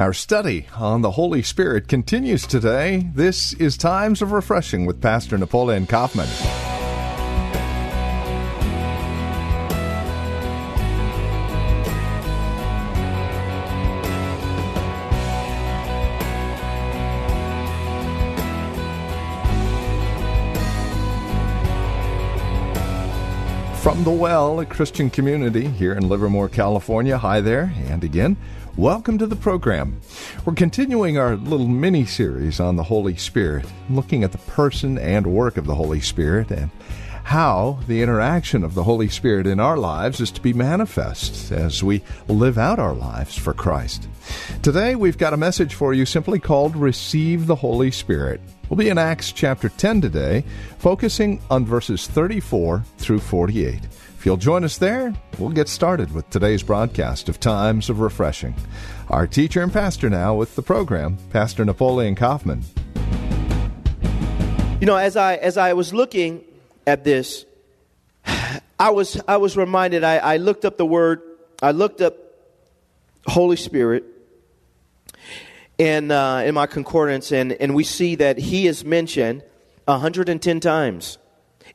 Our study on the Holy Spirit continues today. This is Times of Refreshing with Pastor Napoleon Kaufman. From the Well, a Christian community here in Livermore, California. Hi there, and again, welcome to the program. We're continuing our little mini series on the Holy Spirit, looking at the person and work of the Holy Spirit and how the interaction of the Holy Spirit in our lives is to be manifest as we live out our lives for Christ. Today, we've got a message for you simply called Receive the Holy Spirit. We'll be in Acts chapter 10 today, focusing on verses 34 through 48. If you'll join us there, we'll get started with today's broadcast of Times of Refreshing. Our teacher and pastor now with the program, Pastor Napoleon Kaufman. You know, as I as I was looking at this, I was I was reminded. I, I looked up the word. I looked up Holy Spirit, in, uh, in my concordance, and, and we see that he is mentioned 110 times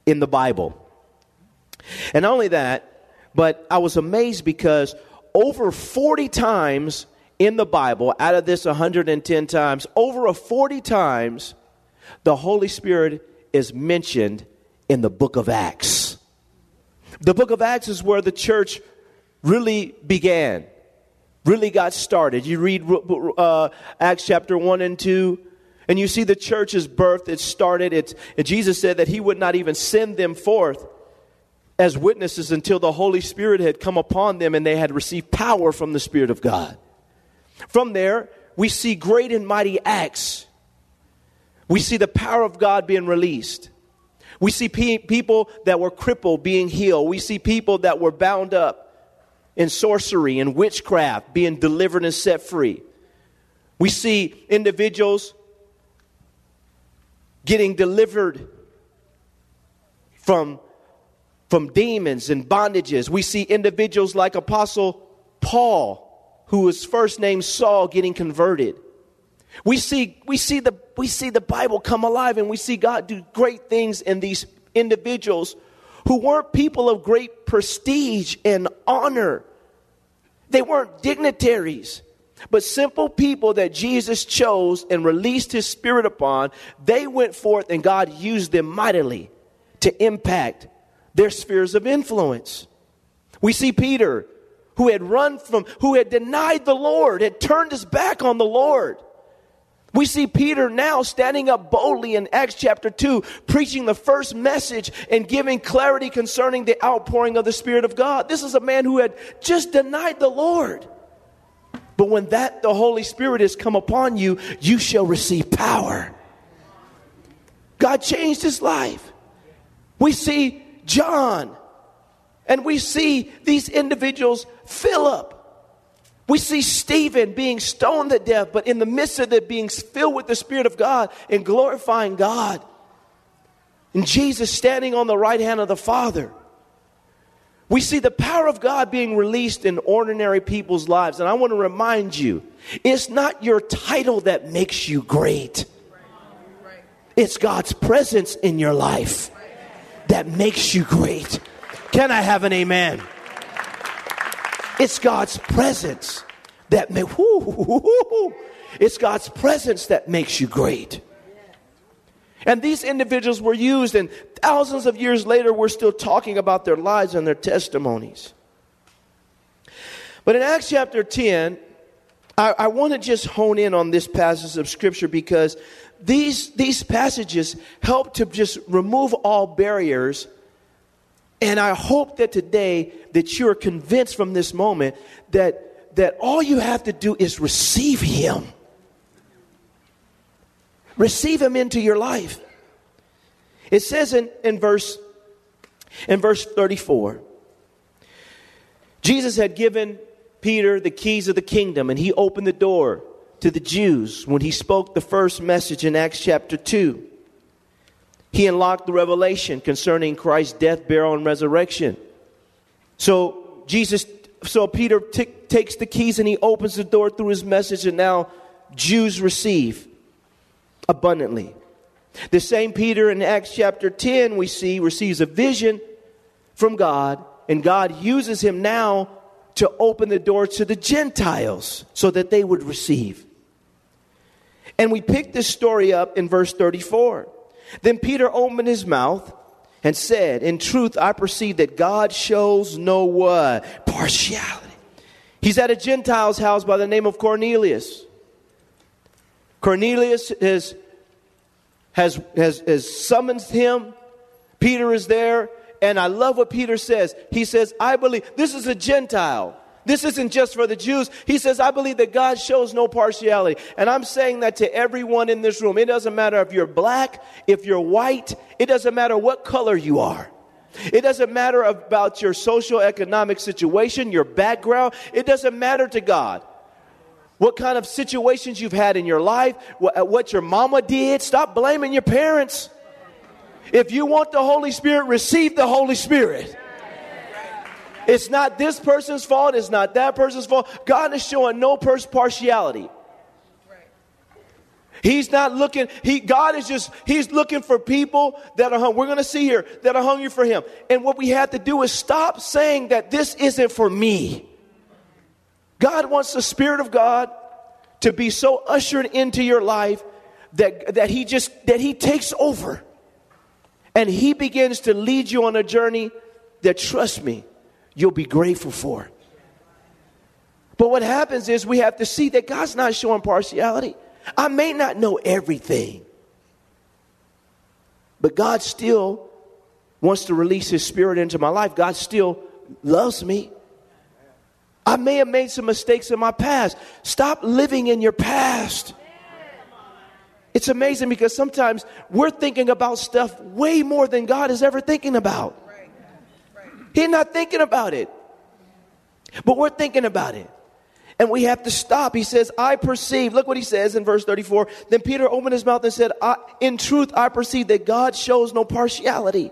in the Bible. And not only that, but I was amazed because over 40 times in the Bible, out of this 110 times, over a 40 times, the Holy Spirit is mentioned in the book of Acts. The book of Acts is where the church really began really got started. You read uh, Acts chapter 1 and 2, and you see the church's birth. It started. It's, Jesus said that he would not even send them forth as witnesses until the Holy Spirit had come upon them and they had received power from the Spirit of God. From there, we see great and mighty acts. We see the power of God being released. We see pe- people that were crippled being healed. We see people that were bound up in sorcery and witchcraft being delivered and set free. We see individuals getting delivered from, from demons and bondages. We see individuals like Apostle Paul, who was first named Saul, getting converted. We see, we, see the, we see the Bible come alive and we see God do great things in these individuals who weren't people of great prestige and honor. They weren't dignitaries, but simple people that Jesus chose and released his spirit upon. They went forth and God used them mightily to impact their spheres of influence. We see Peter, who had run from, who had denied the Lord, had turned his back on the Lord. We see Peter now standing up boldly in Acts chapter 2, preaching the first message and giving clarity concerning the outpouring of the Spirit of God. This is a man who had just denied the Lord. But when that, the Holy Spirit has come upon you, you shall receive power. God changed his life. We see John, and we see these individuals, Philip, we see Stephen being stoned to death, but in the midst of it, being filled with the Spirit of God and glorifying God. And Jesus standing on the right hand of the Father. We see the power of God being released in ordinary people's lives. And I want to remind you it's not your title that makes you great, it's God's presence in your life that makes you great. Can I have an amen? It's God's presence that may, it's God's presence that makes you great. And these individuals were used, and thousands of years later, we're still talking about their lives and their testimonies. But in Acts chapter 10, I, I want to just hone in on this passage of Scripture because these, these passages help to just remove all barriers and I hope that today that you're convinced from this moment that that all you have to do is receive Him. Receive Him into your life. It says in, in verse in verse 34, Jesus had given Peter the keys of the kingdom, and he opened the door to the Jews when he spoke the first message in Acts chapter 2. He unlocked the revelation concerning Christ's death, burial, and resurrection. So Jesus, so Peter t- takes the keys and he opens the door through his message, and now Jews receive abundantly. The same Peter in Acts chapter 10, we see, receives a vision from God, and God uses him now to open the door to the Gentiles so that they would receive. And we pick this story up in verse 34. Then Peter opened his mouth and said, In truth, I perceive that God shows no what? Partiality. He's at a Gentile's house by the name of Cornelius. Cornelius has, has, has, has summoned him. Peter is there. And I love what Peter says. He says, I believe this is a Gentile. This isn't just for the Jews. He says, I believe that God shows no partiality. And I'm saying that to everyone in this room. It doesn't matter if you're black, if you're white, it doesn't matter what color you are. It doesn't matter about your social economic situation, your background. It doesn't matter to God. What kind of situations you've had in your life, uh, what your mama did. Stop blaming your parents. If you want the Holy Spirit, receive the Holy Spirit. It's not this person's fault. It's not that person's fault. God is showing no pers- partiality. He's not looking, he, God is just, he's looking for people that are hungry. We're going to see here that are hungry for him. And what we have to do is stop saying that this isn't for me. God wants the Spirit of God to be so ushered into your life that, that he just, that he takes over. And he begins to lead you on a journey that, trust me, you'll be grateful for. But what happens is we have to see that God's not showing partiality. I may not know everything, but God still wants to release His Spirit into my life. God still loves me. I may have made some mistakes in my past. Stop living in your past. It's amazing because sometimes we're thinking about stuff way more than God is ever thinking about. He's not thinking about it. But we're thinking about it. And we have to stop. He says, I perceive. Look what he says in verse 34. Then Peter opened his mouth and said, In truth, I perceive that God shows no partiality,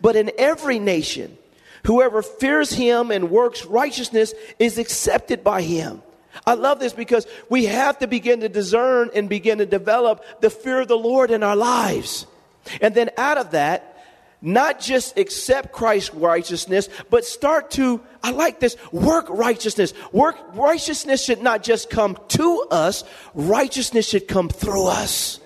but in every nation, whoever fears him and works righteousness is accepted by him. I love this because we have to begin to discern and begin to develop the fear of the Lord in our lives. And then out of that, not just accept Christ's righteousness, but start to, I like this, work righteousness. Work righteousness should not just come to us, righteousness should come through us.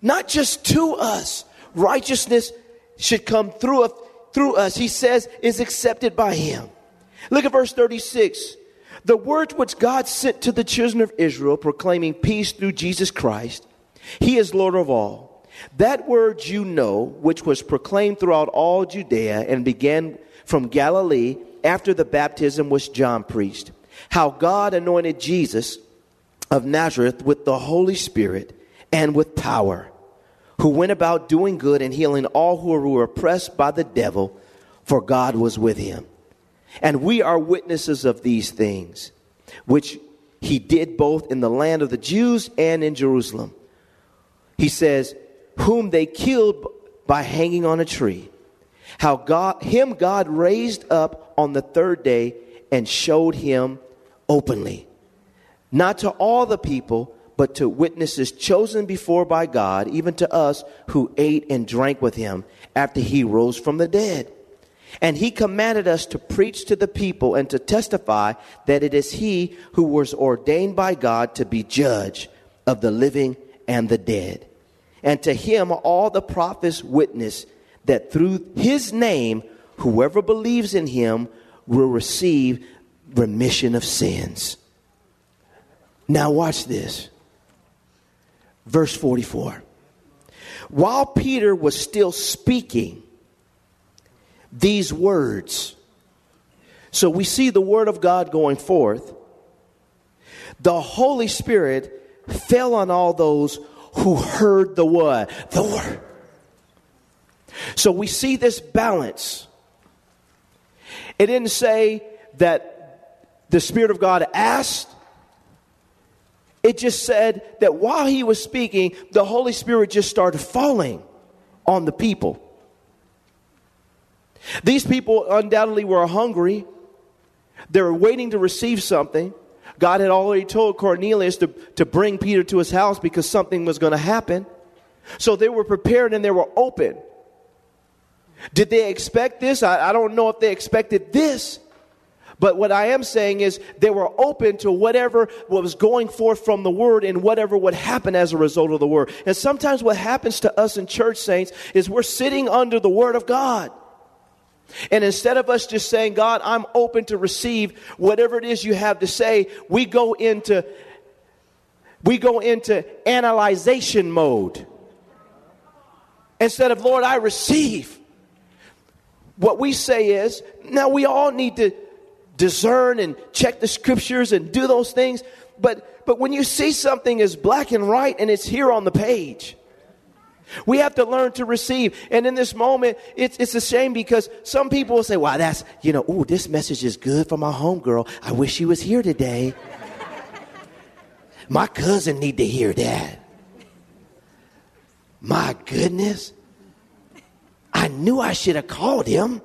Not just to us. Righteousness should come through, through us. He says is accepted by him. Look at verse 36. The word which God sent to the children of Israel, proclaiming peace through Jesus Christ, he is Lord of all. That word you know, which was proclaimed throughout all Judea and began from Galilee after the baptism which John preached, how God anointed Jesus of Nazareth with the Holy Spirit and with power, who went about doing good and healing all who were oppressed by the devil, for God was with him. And we are witnesses of these things, which he did both in the land of the Jews and in Jerusalem. He says, whom they killed by hanging on a tree. How God, him God raised up on the third day and showed him openly. Not to all the people, but to witnesses chosen before by God, even to us who ate and drank with him after he rose from the dead. And he commanded us to preach to the people and to testify that it is he who was ordained by God to be judge of the living and the dead. And to him all the prophets witness that through his name, whoever believes in him will receive remission of sins. Now, watch this. Verse 44. While Peter was still speaking, these words. So we see the word of God going forth. The Holy Spirit fell on all those who heard the what? The word. So we see this balance. It didn't say that the Spirit of God asked. It just said that while he was speaking, the Holy Spirit just started falling on the people. These people undoubtedly were hungry. They were waiting to receive something. God had already told Cornelius to, to bring Peter to his house because something was going to happen. So they were prepared and they were open. Did they expect this? I, I don't know if they expected this. But what I am saying is they were open to whatever was going forth from the word and whatever would happen as a result of the word. And sometimes what happens to us in church saints is we're sitting under the word of God. And instead of us just saying, God, I'm open to receive whatever it is you have to say, we go into we go into analyzation mode. Instead of, Lord, I receive. What we say is, now we all need to discern and check the scriptures and do those things. But, but when you see something as black and white and it's here on the page, we have to learn to receive. And in this moment, it's, it's a shame because some people will say, wow, that's, you know, ooh, this message is good for my homegirl. I wish she was here today. my cousin need to hear that. My goodness. I knew I should have called him.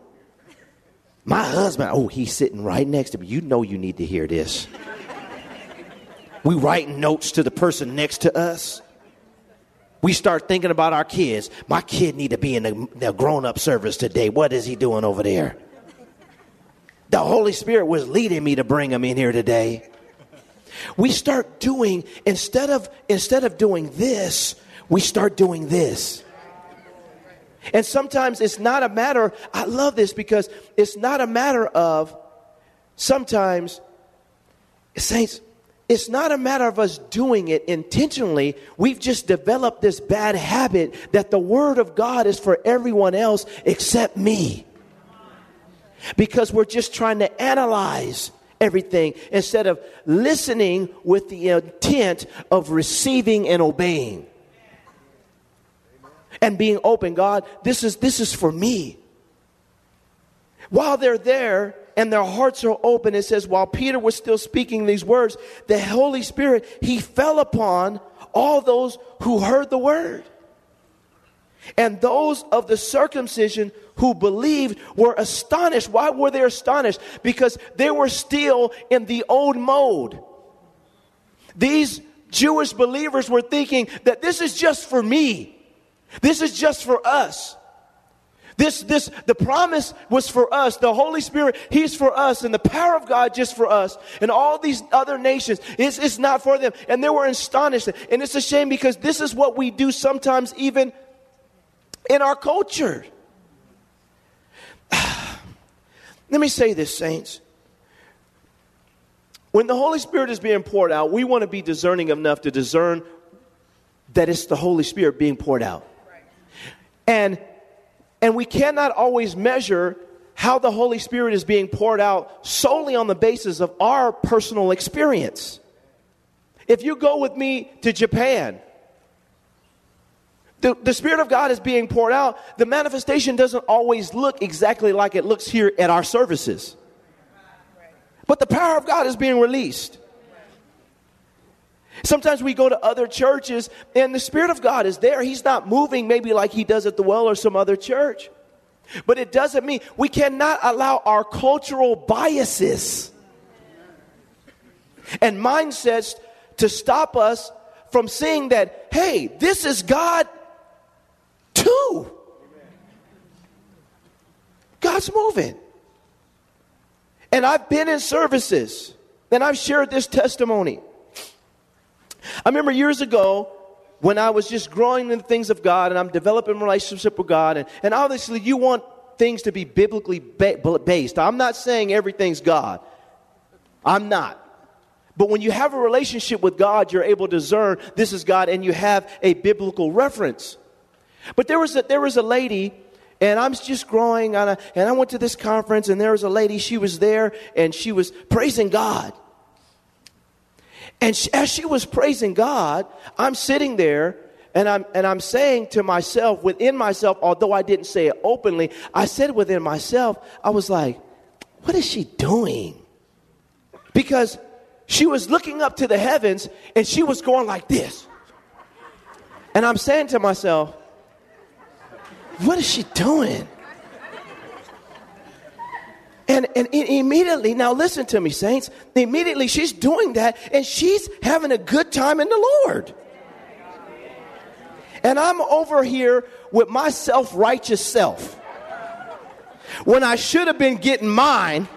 My husband, oh, he's sitting right next to me. You know you need to hear this. we writing notes to the person next to us. We start thinking about our kids. My kid need to be in the, the grown-up service today. What is he doing over there? The Holy Spirit was leading me to bring him in here today. We start doing instead of instead of doing this, we start doing this. And sometimes it's not a matter, I love this because it's not a matter of sometimes, saints, it's not a matter of us doing it intentionally. We've just developed this bad habit that the Word of God is for everyone else except me. Because we're just trying to analyze everything instead of listening with the intent of receiving and obeying and being open. God, this is, this is for me. While they're there and their hearts are open, it says, while Peter was still speaking these words, the Holy Spirit, he fell upon all those who heard the word. And those of the circumcision who believed were astonished. Why were they astonished? Because they were still in the old mode. These Jewish believers were thinking that this is just for me. This is just for us. This, this, the promise was for us. The Holy Spirit, He's for us, and the power of God just for us. And all these other nations, it's, it's not for them. And they were astonished. And it's a shame because this is what we do sometimes, even in our culture. Let me say this, saints. When the Holy Spirit is being poured out, we want to be discerning enough to discern that it's the Holy Spirit being poured out. And, and we cannot always measure how the Holy Spirit is being poured out solely on the basis of our personal experience. If you go with me to Japan, the, the Spirit of God is being poured out. The manifestation doesn't always look exactly like it looks here at our services. But the power of God is being released. Sometimes we go to other churches and the Spirit of God is there. He's not moving maybe like He does at the well or some other church. But it doesn't mean we cannot allow our cultural biases and mindsets to stop us from seeing that, hey, this is God too. God's moving. And I've been in services and I've shared this testimony I remember years ago when I was just growing in the things of God and I'm developing a relationship with God, and, and obviously you want things to be biblically ba- based. I'm not saying everything's God. I'm not. But when you have a relationship with God, you're able to discern this is God and you have a biblical reference. But there was a, there was a lady And I'm just growing, and I, and I went to this conference, and there was a lady, she was there, and she was praising God. And she, as she was praising God, I'm sitting there, and I'm, and I'm saying to myself, within myself, although I didn't say it openly, I said within myself, I was like, what is she doing? Because she was looking up to the heavens, and she was going like this. And I'm saying to myself, what is she doing? And, and immediately, now listen to me, saints. Immediately, she's doing that and she's having a good time in the Lord. And I'm over here with my self righteous self. When I should have been getting mine,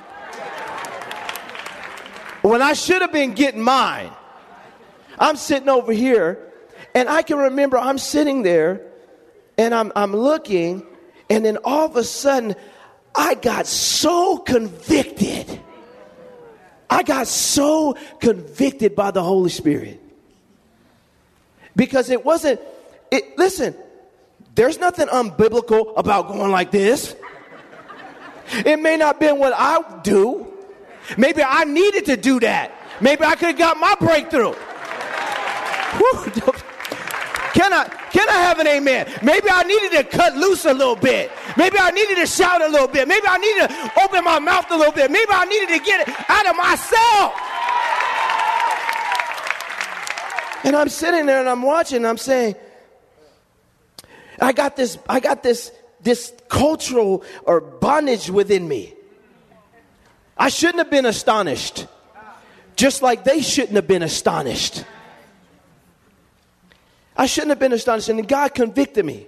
when I should have been getting mine, I'm sitting over here and I can remember I'm sitting there and I'm, I'm looking, and then all of a sudden, I got so convicted. I got so convicted by the Holy Spirit. Because it wasn't, it, listen, there's nothing unbiblical about going like this. It may not have been what I do. Maybe I needed to do that. Maybe I could have got my breakthrough. Can I, can I have an amen? Maybe I needed to cut loose a little bit. Maybe I needed to shout a little bit. Maybe I needed to open my mouth a little bit. Maybe I needed to get it out of myself. And I'm sitting there and I'm watching and I'm saying, I got this, I got this, this cultural or bondage within me. I shouldn't have been astonished. Just like they shouldn't have been astonished. I shouldn't have been astonished, and God convicted me.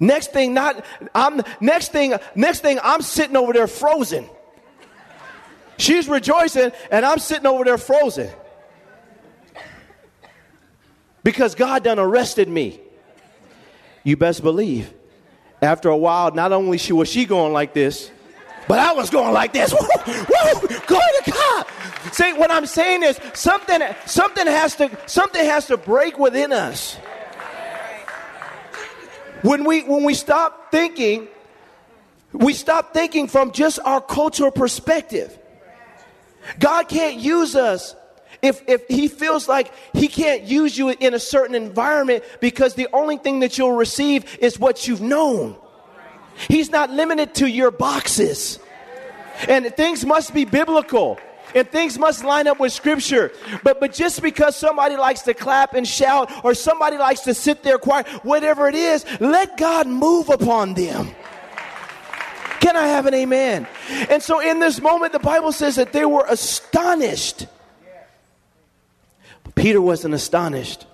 Next thing, not I'm next thing, next thing I'm sitting over there frozen. She's rejoicing, and I'm sitting over there frozen. Because God done arrested me. You best believe. After a while, not only she was she going like this, but I was going like this. Woo, woo, glory to God. See, what I'm saying is something, something has to, something has to break within us. When we, when we stop thinking, we stop thinking from just our cultural perspective. God can't use us if, if he feels like he can't use you in a certain environment because the only thing that you'll receive is what you've known. He's not limited to your boxes. And things must be biblical and things must line up with scripture. But but just because somebody likes to clap and shout or somebody likes to sit there quiet, whatever it is, let God move upon them. Can I have an amen? And so in this moment, the Bible says that they were astonished. But Peter wasn't astonished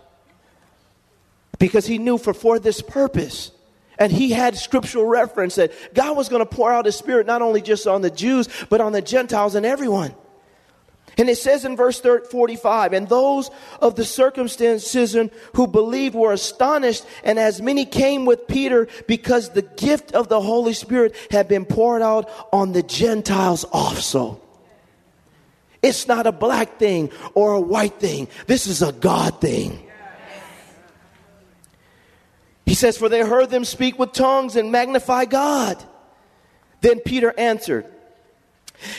because he knew for, for this purpose and he had scriptural reference that God was going to pour out his spirit not only just on the Jews, but on the Gentiles and everyone. And it says in verse 45, and those of the circumcision who believed were astonished, and as many came with Peter because the gift of the Holy Spirit had been poured out on the Gentiles also. It's not a black thing or a white thing. This is a God thing. He says, For they heard them speak with tongues and magnify God. Then Peter answered,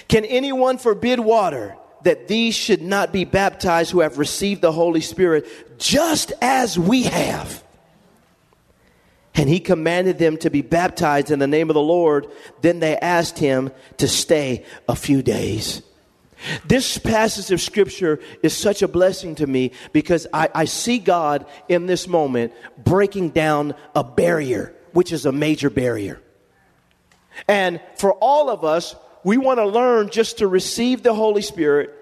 Can anyone forbid water that these should not be baptized who have received the Holy Spirit just as we have? And he commanded them to be baptized in the name of the Lord. Then they asked him to stay a few days. This passage of scripture is such a blessing to me because I, I, see God in this moment breaking down a barrier, which is a major barrier. And for all of us, we want to learn just to receive the Holy Spirit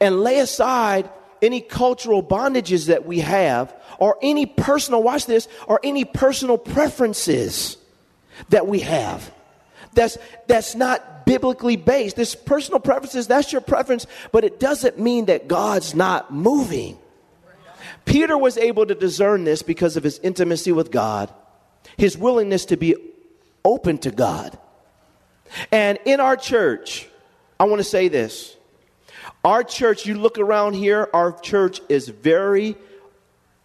and lay aside any cultural bondages that we have or any personal, watch this, or any personal preferences that we have. That's, that's not biblically based. This personal preferences, that's your preference, but it doesn't mean that God's not moving. Peter was able to discern this because of his intimacy with God, his willingness to be open to God. And in our church, I want to say this. Our church, you look around here, our church is very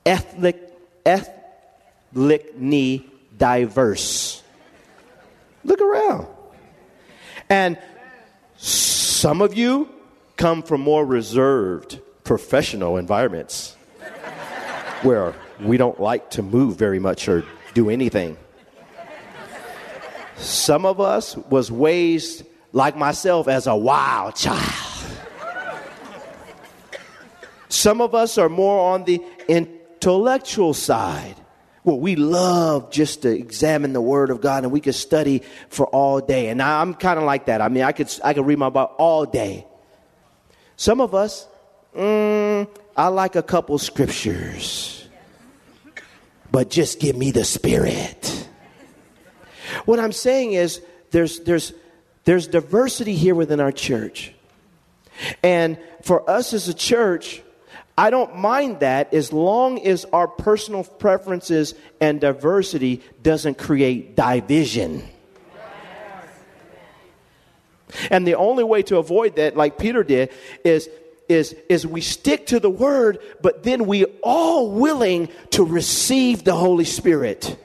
ethnic, ethnically diverse. Look around. And some of you come from more reserved professional environments where we don't like to move very much or do anything. Some of us was raised like myself as a wild child. Some of us are more on the intellectual side. Well, we love just to examine the Word of God and we could study for all day. And I'm kind of like that. I mean, I could, I could read my Bible all day. Some of us, mm, I like a couple scriptures, but just give me the Spirit. What I'm saying is, there's, there's, there's diversity here within our church. And for us as a church, I don't mind that as long as our personal preferences and diversity doesn't create division. And the only way to avoid that, like Peter did, is is, is we stick to the word, but then we all willing to receive the Holy Spirit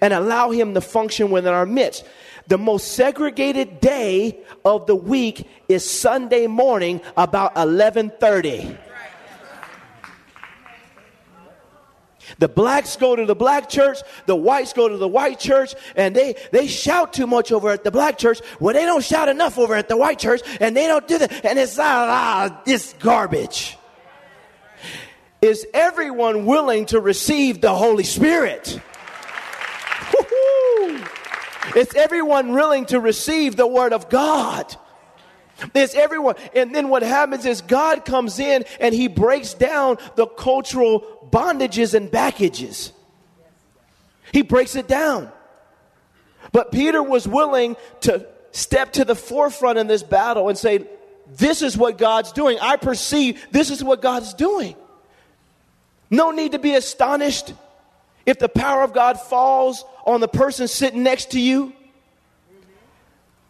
and allow him to function within our midst. The most segregated day of the week is Sunday morning about 1130. The blacks go to the black church, the whites go to the white church, and they, they shout too much over at the black church. Well, they don't shout enough over at the white church, and they don't do that. And it's, ah, this garbage. Is everyone willing to receive the Holy Spirit? Is everyone willing to receive the Word of God? Is everyone. And then what happens is God comes in and he breaks down the cultural bondages and packages. He breaks it down. But Peter was willing to step to the forefront in this battle and say, This is what God's doing. I perceive this is what God's doing. No need to be astonished if the power of God falls on the person sitting next to you.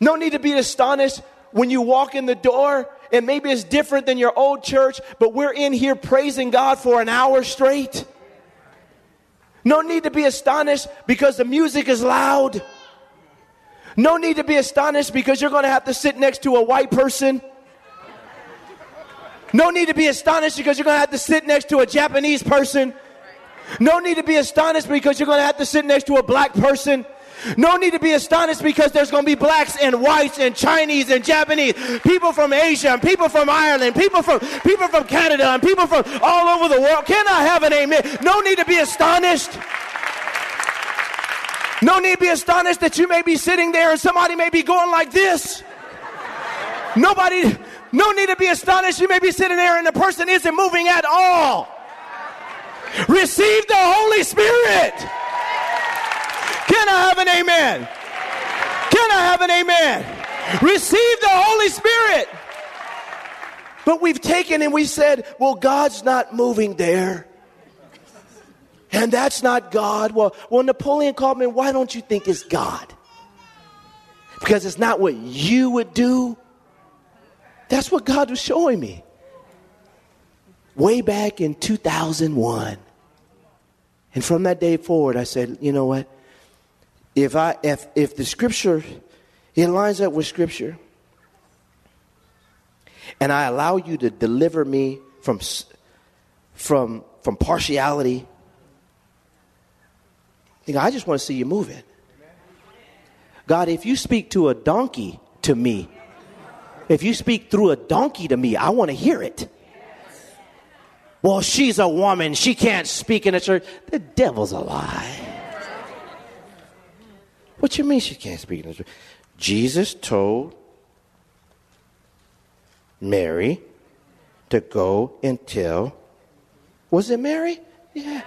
No need to be astonished when you walk in the door and maybe it's different than your old church, but we're in here praising God for an hour straight. No need to be astonished because the music is loud. No need to be astonished because you're going to have to sit next to a white person. No need to be astonished because you're going to have to sit next to a Japanese person. No need to be astonished because you're going to have to sit next to a black person. No need to be astonished because there's going to be blacks and whites and Chinese and Japanese, people from Asia and people from Ireland, people from people from Canada and people from all over the world. Can I have an amen? No need to be astonished. No need to be astonished that you may be sitting there and somebody may be going like this. Nobody, no need to be astonished. You may be sitting there and the person isn't moving at all. Receive the Holy Spirit. Can I have an amen? Can I have an amen? Receive the Holy Spirit. But we've taken and we said, well, God's not moving there. And that's not God. Well, well, Napoleon called me, why don't you think it's God? Because it's not what you would do. That's what God was showing me. Way back in 2001. And from that day forward, I said, you know what? If I if if the scripture it lines up with scripture and I allow you to deliver me from from from partiality you know, I just want to see you moving. God, if you speak to a donkey to me, if you speak through a donkey to me, I want to hear it. Well, she's a woman. She can't speak in a church. The devil's a lie. What you mean she can't speak in? Jesus told Mary to go and tell. Was it Mary? Yeah.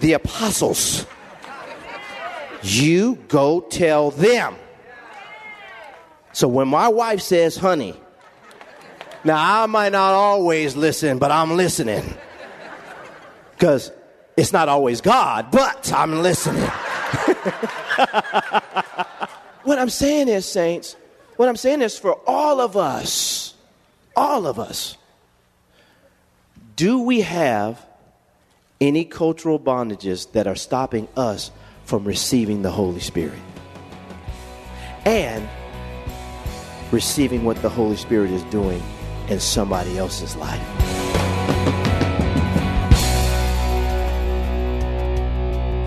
The apostles. You go tell them. So when my wife says, honey, now I might not always listen, but I'm listening. Because it's not always God, but I'm listening. what I'm saying is, saints, what I'm saying is for all of us, all of us, do we have any cultural bondages that are stopping us from receiving the Holy Spirit and receiving what the Holy Spirit is doing in somebody else's life.